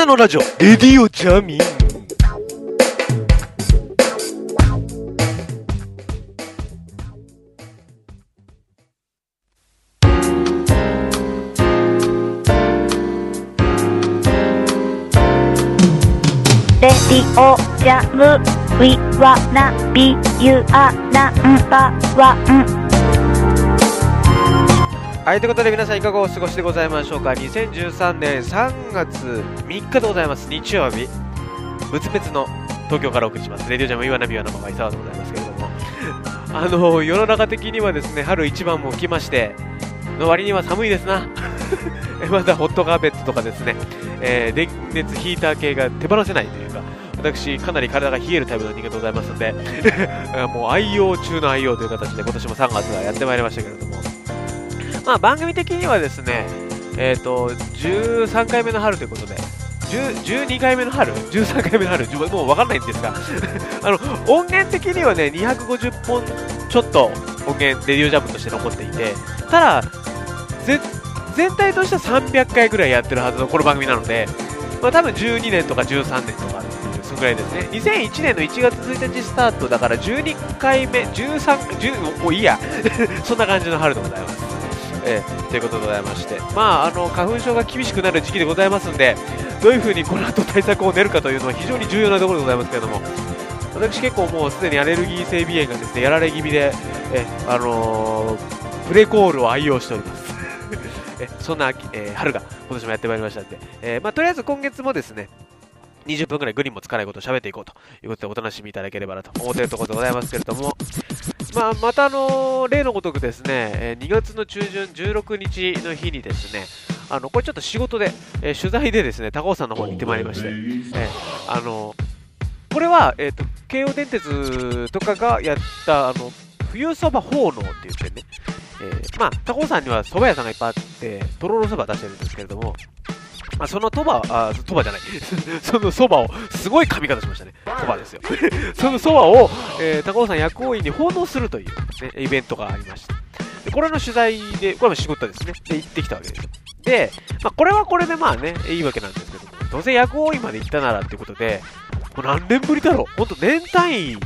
女のラジオ、レディオジャミン。レディオジャム We wanna be you are number one はい、ということで皆さんいかがお過ごしでございましょうか。2013年3月3日でございます。日曜日。仏別の東京からお送りします。レディオジャム岩波は生が伊沢でございますけれども。あの、世の中的にはですね、春一番も来まして、の割には寒いですな。まだホットカーペットとかですね、えー電熱ヒーター系が手放せないというか、私、かなり体が冷えるタイプの人間でございますので、もう愛用中の愛用という形で今年も3月がやってまいりましたけれども、まあ番組的にはですね、えっ、と、13回目の春ということで、12回目の春 ?13 回目の春？もう分かんないんですが、あの、音源的にはね、250本ちょっと音源、レディオジャムとして残っていて、ただ、全体としては300回ぐらいやってるはずのこの番組なので、まあ多分12年とか13年とかっていう、ぐらいですね。2001年の1月1日スタートだから12回目、13、10、もういいや。そんな感じの春でございます。えーということでございまして、まあ、あの花粉症が厳しくなる時期でございますんで、どういうふうにこの後対策を練るかというのは非常に重要なところでございますけれども、私結構もうすでにアレルギー性鼻炎がですね、やられ気味で、えあのープレコールを愛用しております。えそんな、えー春が今年もやってまいりましたんで、えまあ、とりあえず今月もですね、20分くらいグリーンもつかないことを喋っていこうということでお楽しみいただければなと思っているところでございますけれども、まあ、またあの例のごとくですね、えー2月の中旬16日の日にですね、あのこれちょっと仕事で、えー取材でですね高尾山の方に行ってまいりまして、えーあのこれは、えー、と京王電鉄とかがやったあの冬そば奉納って言ってね、えーまあ、高尾山には蕎麦屋さんがいっぱいあって、とろろそば出してるんですけれども、まあ、そのそば、あ、そばじゃない、そのそばを、すごい噛み方しましたね。そばですよ。そのそばを、えー高尾山薬王院に奉納するという、ね、イベントがありました。で、これの取材で、これも仕事ですね。で、行ってきたわけですよ。で、まあ、これはこれでまあね、いいわけなんですけども、どうせ薬王院まで行ったならってことで、もう何年ぶりだろうほんと年単位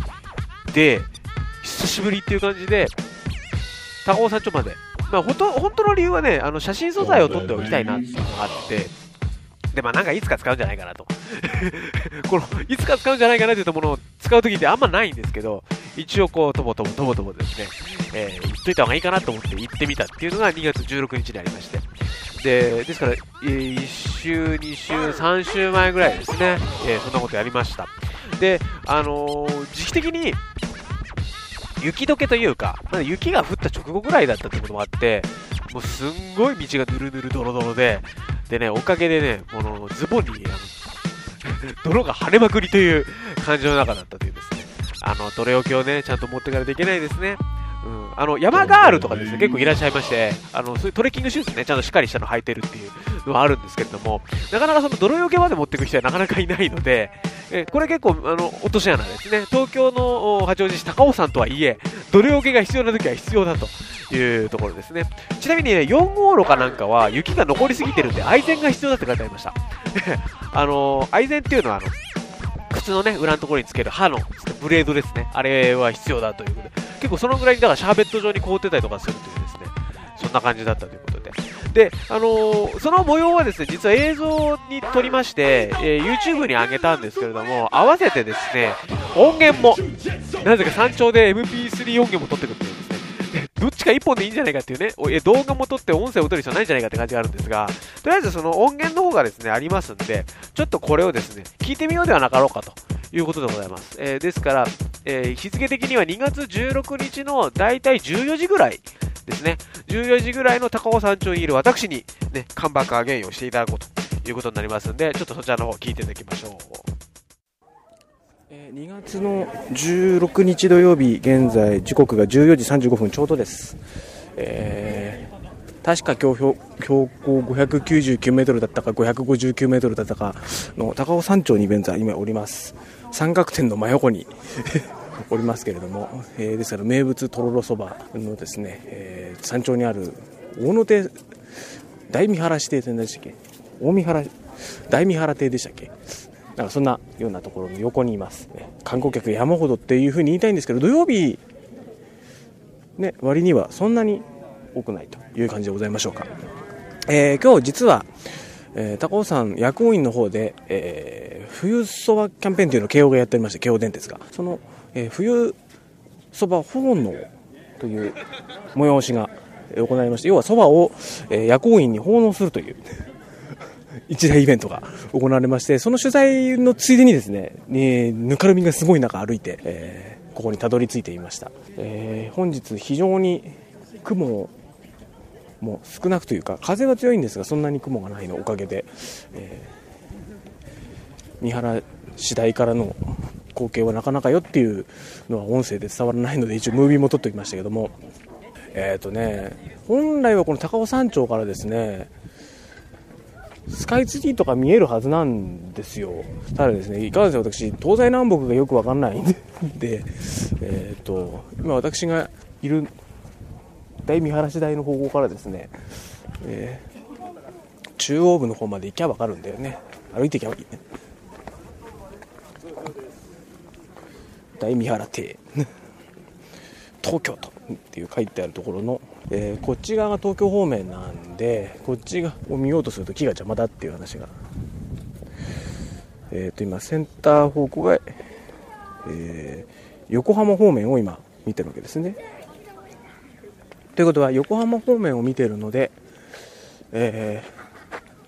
で、久しぶりっていう感じで、高尾山頂まで。まあ、本当本当の理由はね、あの、写真素材を撮っておきたいなっていうのがあって、で、まあなんかいつか使うんじゃないかなと。この、いつか使うんじゃないかなといったものを使うときってあんまないんですけど、一応こう、とぼとぼとぼとぼですね、えー、言っといた方がいいかなと思って行ってみたっていうのが2月16日にありまして。で、ですから、えー1週、2週、3週前ぐらいですね、えーそんなことやりました。で、あのー時期的に、雪解けというか、まだ雪が降った直後ぐらいだったってこともあって、もうすんごい道がぬるぬるドロドロで、でね、おかげでね、このズボンに、あの、泥が跳ねまくりという感じの中だったというですね、あの、泥置きをね、ちゃんと持っていかないといけないですね。うん、あの、山ガールとかですね、結構いらっしゃいまして、あの、そういうトレッキングシューズね、ちゃんとしっかりしたの履いてるっていうのはあるんですけれども、なかなかその泥よけまで持っていく人はなかなかいないので、えこれ結構、あの、落とし穴ですね。東京のお八王子市高尾山とはいえ、泥よけが必要な時は必要だというところですね。ちなみにね、4号路かなんかは雪が残りすぎてるんで、愛染が必要だって書いてありました。あの、愛染っていうのは、あの、靴のね、裏のところにつける刃のブレードですね。あれは必要だということで、結構そのぐらいに、だからシャーベット状に凍ってたりとかするというですね、そんな感じだったということで。で、あのーその模様はですね、実は映像に撮りまして、えー YouTube に上げたんですけれども、合わせてですね、音源も、なぜか山頂で MP3 音源も撮ってくるっていうですね。どっちか一本でいいんじゃないかっていうね、おえ動画も撮って音声を撮る必要ないんじゃないかって感じがあるんですが、とりあえずその音源の方がですね、ありますんで、ちょっとこれをですね、聞いてみようではなかろうかということでございます。えーですから、えー日付的には2月16日のだいたい14時ぐらいですね、14時ぐらいの高尾山頂にいる私に、ね、カンバックアゲインをしていただこうということになりますんで、ちょっとそちらの方聞いていただきましょう。えー2月の16日土曜日、現在、時刻が14時35分ちょうどです。えー確か標標標高599メートルだったか559メートルだったかの高尾山頂に現在今おります。三角点の真横に おりますけれども、えーですから名物とろろそばのですね、えー山頂にある大野手大見原指定店でしたっけ？大見原大三原邸でしたっけ？なんかそんなようなところの横にいます、ね、観光客山ほどっていうふうに言いたいんですけど土曜日、ね、割にはそんなに多くないという感じでございましょうか、えー、今日実は、えー、高尾山薬王院の方で、えー、冬そばキャンペーンというのを慶応がやっておりまして慶応電鉄がその、えー、冬そば奉納という催しが行われまして要はそばを、えー、薬王院に奉納するという 一大イベントが行われまして、その取材のついでにですね、えぬかるみがすごい中歩いて、えー、ここにたどり着いていました。えー、本日非常に雲もう少なくというか、風は強いんですが、そんなに雲がないのおかげで、えー、三原市台からの光景はなかなかよっていうのは音声で伝わらないので、一応ムービーも撮っておきましたけども、えっ、ー、とね、本来はこの高尾山頂からですね、スカイツリーとか見えるはずなんですよ。ただですね、いかがですか、私、東西南北がよくわかんないんで、えっ、ー、と、今私がいる大見晴らし台の方向からですね、えー、中央部の方まで行きゃわかるんだよね。歩いていきゃいいね。大見原邸。東京都っていう書いてあるところの、えー、こっち側が東京方面なんでこっちがを見ようとすると木が邪魔だっていう話がえっ、ー、と今センター方向が、えー、横浜方面を今見てるわけですねということは横浜方面を見てるので、え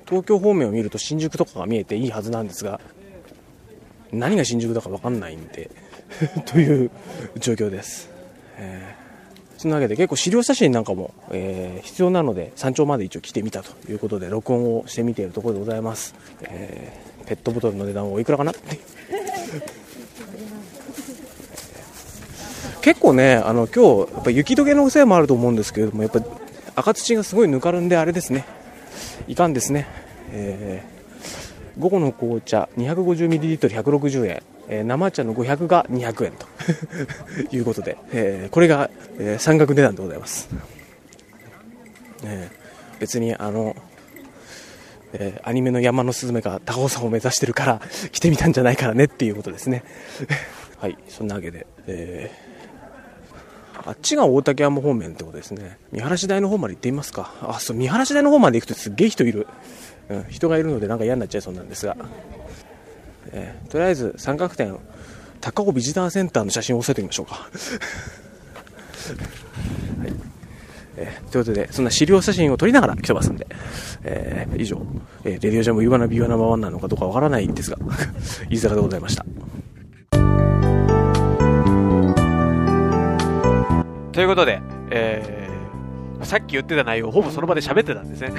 ー、東京方面を見ると新宿とかが見えていいはずなんですが何が新宿だか分かんないんで という状況です。えー、そんなわけで結構資料写真なんかも、えー、必要なので山頂まで一応来てみたということで録音をしてみているところでございます、えー、ペットボトルの値段はおいくらかな結構ねあの今日やっぱ雪解けのせいもあると思うんですけれどもやっぱ赤土がすごいぬかるんであれですね。いかんですね、えー、午後の紅茶 250ml160 円えー、生茶の500が200円と。いうことで、えー、これが、えー、山岳値段でございます、えー、別にあの、えー、アニメの山のすずめが高尾山を目指してるから来てみたんじゃないからねっていうことですね。はいそんなわけで、えー、あっちが大竹山方面ってことですね。見晴らし台の方まで行ってみますか。あそう見晴らし台の方まで行くとすっげえ人いる、うん、人がいるのでなんか嫌になっちゃいそうなんですが。えー、とりあえず三角点高尾ビジターセンターの写真を押さえてみましょうか。はい。えー、ということで、そんな資料写真を撮りながら来てますんで、えー、以上、えー、レディオジャムイワナビワナマワンなのかどうかわからないんですが、飯坂でございました。ということで、えーさっき言ってた内容ほぼその場で喋ってたんですね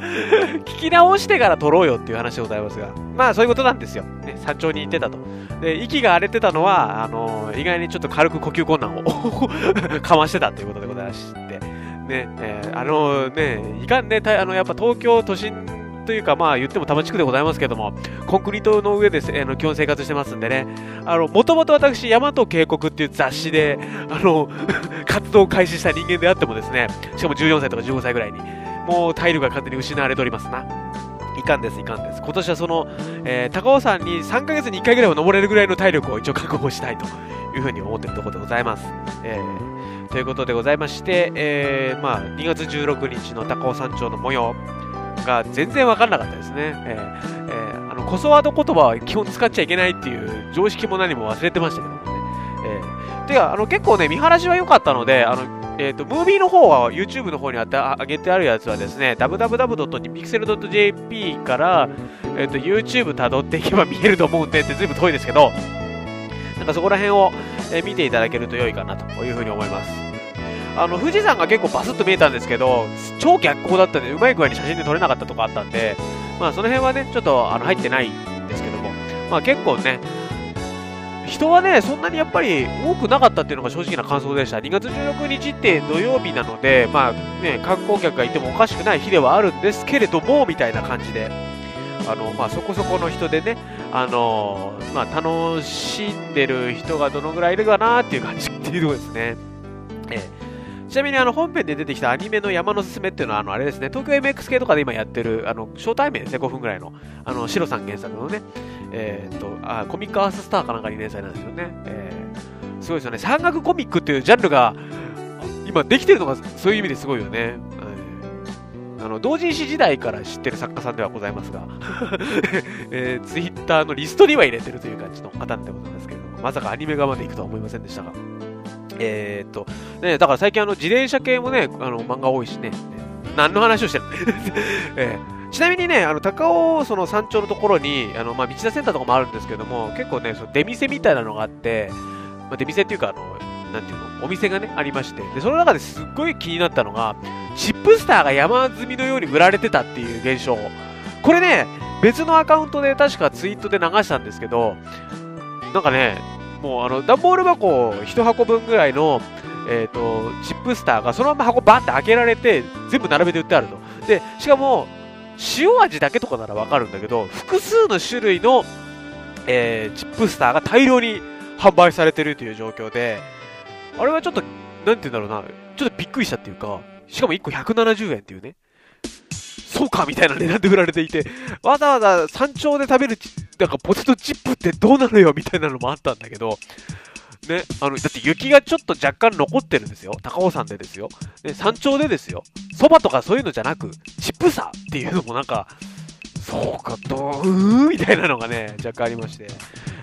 聞き直してから撮ろうよっていう話でございますが、まあそういうことなんですよ。ね、山頂に行ってたと。で、息が荒れてたのは、あのー、意外にちょっと軽く呼吸困難を かましてたということでございまして、ね、えー、あのー、ね、いかんね、あの、やっぱ東京都心というか、まあ言っても多摩地区でございますけども、コンクリートの上で、あの基本生活してますんでね、あの、もともと私、大和渓谷っていう雑誌で、あの、活動を開始した人間であってもですね、しかも14歳とか15歳ぐらいに、もう体力が完全に失われておりますな。いかんです、いかんです。今年はその、えー、高尾山に3ヶ月に1回ぐらいは登れるぐらいの体力を一応確保したいというふうに思ってるところでございます。えー、ということでございまして、えー、まあ、2月16日の高尾山頂の模様、が全然分かんなかったですね。えー、えー、あの、コソワード言葉は基本使っちゃいけないっていう常識も何も忘れてましたけどもね。えー、てか、あの、結構ね、見晴らしは良かったので、あの、えっ、ー、と、ムービーの方は YouTube の方にあって上げてあるやつはですね、www.pixel.jp から、えっ、ー、と、YouTube 辿っていけば見えると思うんでってずいぶん遠いですけど、なんかそこら辺を、え見ていただけると良いかなというふうに思います。あの、富士山が結構バスッと見えたんですけど、超逆光だったんで、うまい具合に写真で撮れなかったとこあったんで、まあ、その辺はね、ちょっとあの入ってないんですけども、まあ結構ね、人はね、そんなにやっぱり多くなかったっていうのが正直な感想でした。2月16日って土曜日なので、まあね、観光客がいてもおかしくない日ではあるんですけれども、みたいな感じで、あの、まあそこそこの人でね、あのまあ楽しんでる人がどのぐらいいるかなっていう感じっていうとこですね。ええちなみにあの本編で出てきたアニメの山のすすめっていうのはあのあれですね、東京 MX 系とかで今やってるあのショータイムですね、5分ぐらいの、あのシロさん原作のね、えー、っとあ、コミックアーススターかなんかに連載なんですよね。えー、すごいですよね。山岳コミックっていうジャンルが今できてるのがそういう意味ですごいよね。あの同人誌時代から知ってる作家さんではございますが、えー、ツイッターのリストには入れてるという感じの方でございますけれども、まさかアニメ側まで行くとは思いませんでしたが。えー、っと、ね、だから最近あの自転車系もね、あの漫画多いしね、何の話をしてる、えー、ちなみにね、あの高尾その山頂のところに、あのまあ、道田センターとかもあるんですけども、結構ね、その出店みたいなのがあって、まあ、出店っていうか、あの、なんていうの、お店がね、ありまして、で、その中ですっごい気になったのが、チップスターが山積みのように売られてたっていう現象。これね、別のアカウントで確かツイートで流したんですけど、なんかね、もうあの、段ボール箱1箱分ぐらいの、えっ、ー、と、チップスターがそのまま箱バンって開けられて、全部並べて売ってあると。で、しかも、塩味だけとかならわかるんだけど、複数の種類の、えー、チップスターが大量に販売されてるという状況で、あれはちょっと、なんて言うんだろうな、ちょっとびっくりしたっていうか、しかも1個170円っていうね、そうかみたいな値段で売られていて、わざわざ山頂で食べる、なんかポテトチップってどうなのよみたいなのもあったんだけど、ね、あの、だって雪がちょっと若干残ってるんですよ。高尾山でですよ。ね、山頂でですよ。そばとかそういうのじゃなく、チップさっていうのもなんか、そうか、どうーみたいなのがね、若干ありまして。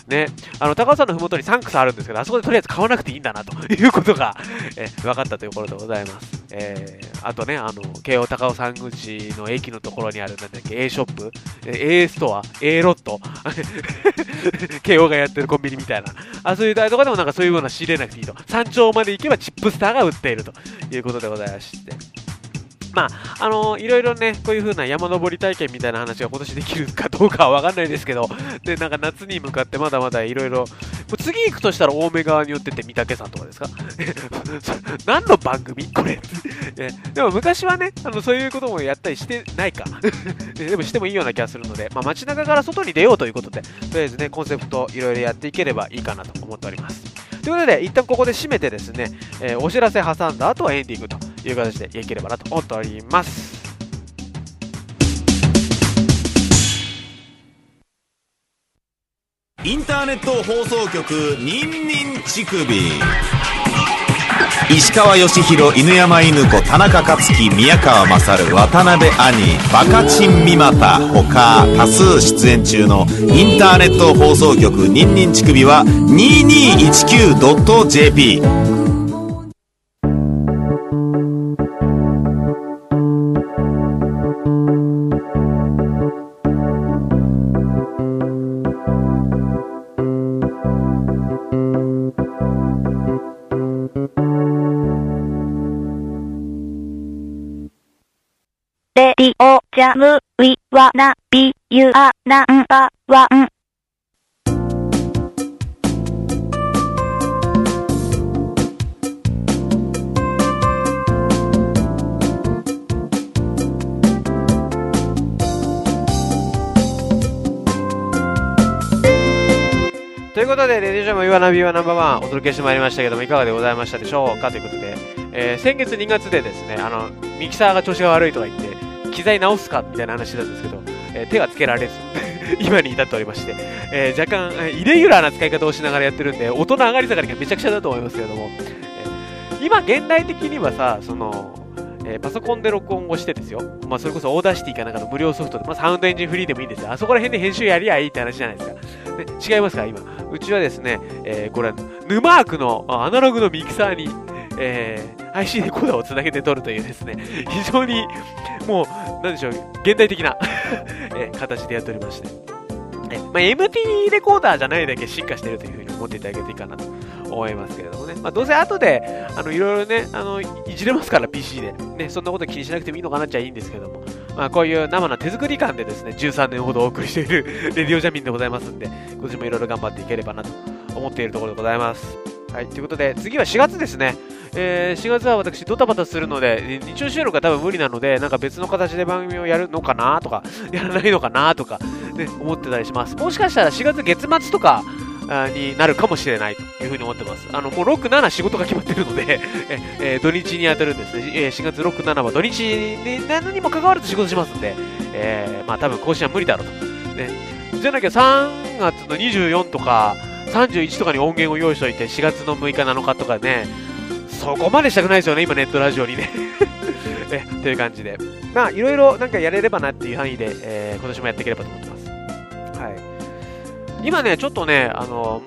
ね、あの、高尾山のふもとにサンクスあるんですけど、あそこでとりあえず買わなくていいんだな、ということが、え分かったということでございます。えー、あとね、あの、京王高尾山口の駅のところにある、なんだっけ、A ショップ、A ストア、A ロット、慶応がやってるコンビニみたいな、あそういうとこでもなんかそういうものは仕入れなくていいと。山頂まで行けばチップスターが売っているということでございまして。まあ、あのー、いろいろね、こういう風な山登り体験みたいな話が今年できるかどうかはわかんないですけど、で、なんか夏に向かってまだまだいろいろ、次行くとしたら青梅側に寄ってて三宅さんとかですか？何の番組？これ。でも昔はね、あの、そういうこともやったりしてないか。でもしてもいいような気がするので、まあ、街中から外に出ようということで、とりあえずね、コンセプトいろいろやっていければいいかなと思っております。ということで、一旦ここで締めてですね、えー、お知らせ挟んだ後はエンディングという形でいければなと思っております。インターネット放送局ニンニン乳首。石川義弘犬山犬子田中克樹宮川勝渡辺兄。バカチン三股他多数出演中のインターネット放送局ニンニン乳首は 2219.jp ジャム、ウィ、ワナ、ビ、ユア、ナンバ、ワン。ということで、レディージャム、イワナビワナンバーワンお届けしてまいりましたけども、いかがでございましたでしょうかということで、えー、先月2月でですね、あの、ミキサーが調子が悪いとか言って、機材直すかみたいな話なんですけど、え、手がつけられず 今に至っておりまして、えー、若干、イレギュラーな使い方をしながらやってるんで、音の上がり下がりがめちゃくちゃだと思いますけれども、えー、今現代的にはさ、その、えー、パソコンで録音をしてですよ、まあ、それこそ Audacity かなんかの無料ソフトで、まあ、 SoundEngine Free でもいいんですよ。あそこら辺で編集やりゃいいって話じゃないですか。で違いますか今。うちはですね、えー、これは、ヌマークのアナログのミキサーに、えー、IC レコーダーをつなげて撮るというですね、非常にもう、なんでしょう、現代的な え形でやっておりまして。えまあ、MT レコーダーじゃないだけ進化してるというふうに思っていただけるといいかなと思いますけれどもね。まあ、どうせ後で、あの、いろいろね、あの、いじれますから、PC で。ね、そんなこと気にしなくてもいいのかなっちゃいいんですけども。まあ、こういう生の手作り感でですね、13年ほどお送りしているレディオジャミンでございますんで、今年もいろいろ頑張っていければなと思っているところでございます。はい、ということで、次は4月ですね。えー、4月は私ドタバタするので、日曜収録は多分無理なので、なんか別の形で番組をやるのかなとか、やらないのかなとか、ね、思ってたりします。もしかしたら4月月末とか、になるかもしれないというふうに思ってます。あの、もう6、7仕事が決まってるので え、ー土日に当たるんですね。えー4月6、7は土日になのにも関わらず仕事しますんで、えーまあ多分更新は無理だろうと。ね。じゃなきゃ3月の24とか31とかに音源を用意しといて4月の6日7日とかね、そこまでしたくないですよね、今ネットラジオにね。え、という感じで。まあ、いろいろなんかやれればなっていう範囲で、えー今年もやっていければと思ってます。はい。今ね、ちょっとね、あの、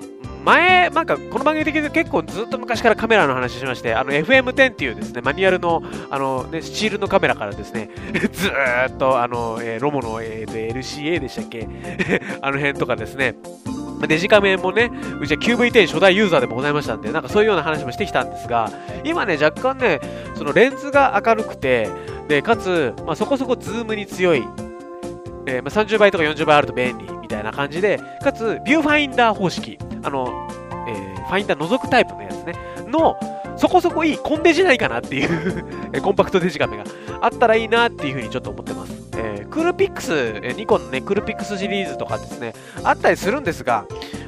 前、なんか、この番組的に結構ずっと昔からカメラの話しまして、あの、FM10 っていうですね、マニュアルの、あの、ね、スチールのカメラからですね、ずっと、あの、えーロモの、えー LCA でしたっけ？あの辺とかですね、まデジカメもね、うちは QV10 初代ユーザーでもございましたんで、なんかそういうような話もしてきたんですが、今ね、若干ね、そのレンズが明るくて、で、かつ、まあ、そこそこズームに強い、えーまあ、30倍とか40倍あると便利みたいな感じで、かつ、ビューファインダー方式、あの、えーファインダー覗くタイプのやつね、の、そこそこいいコンデジないかなっていう えコンパクトデジカメがあったらいいなっていうふうにちょっと思ってます。えークールピックス、えーニコンのね、クールピックスシリーズとかですね、あったりするんですが、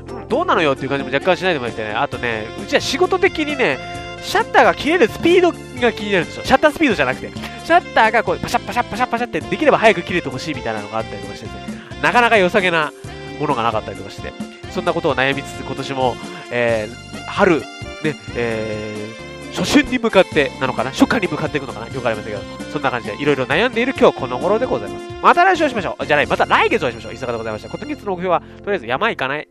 うん、どうなのよっていう感じも若干しないでもなくてね、あとね、うちは仕事的にね、シャッターが切れるスピードが気になるんですよ。シャッタースピードじゃなくて、シャッターがこうパシャッパシャッパシャッパシャってできれば早く切れてほしいみたいなのがあったりとかしてね、なかなか良さげなものがなかったりとかして、そんなことを悩みつつ今年も、えー春、ね、えー初春に向かってなのかな？初夏に向かっていくのかな？よくありませんけど、そんな感じでいろいろ悩んでいる今日この頃でございます。また来週おしましょう。じゃない、また来月お会いしましょう。伊坂でございました。今月の目標は、とりあえず山行かない？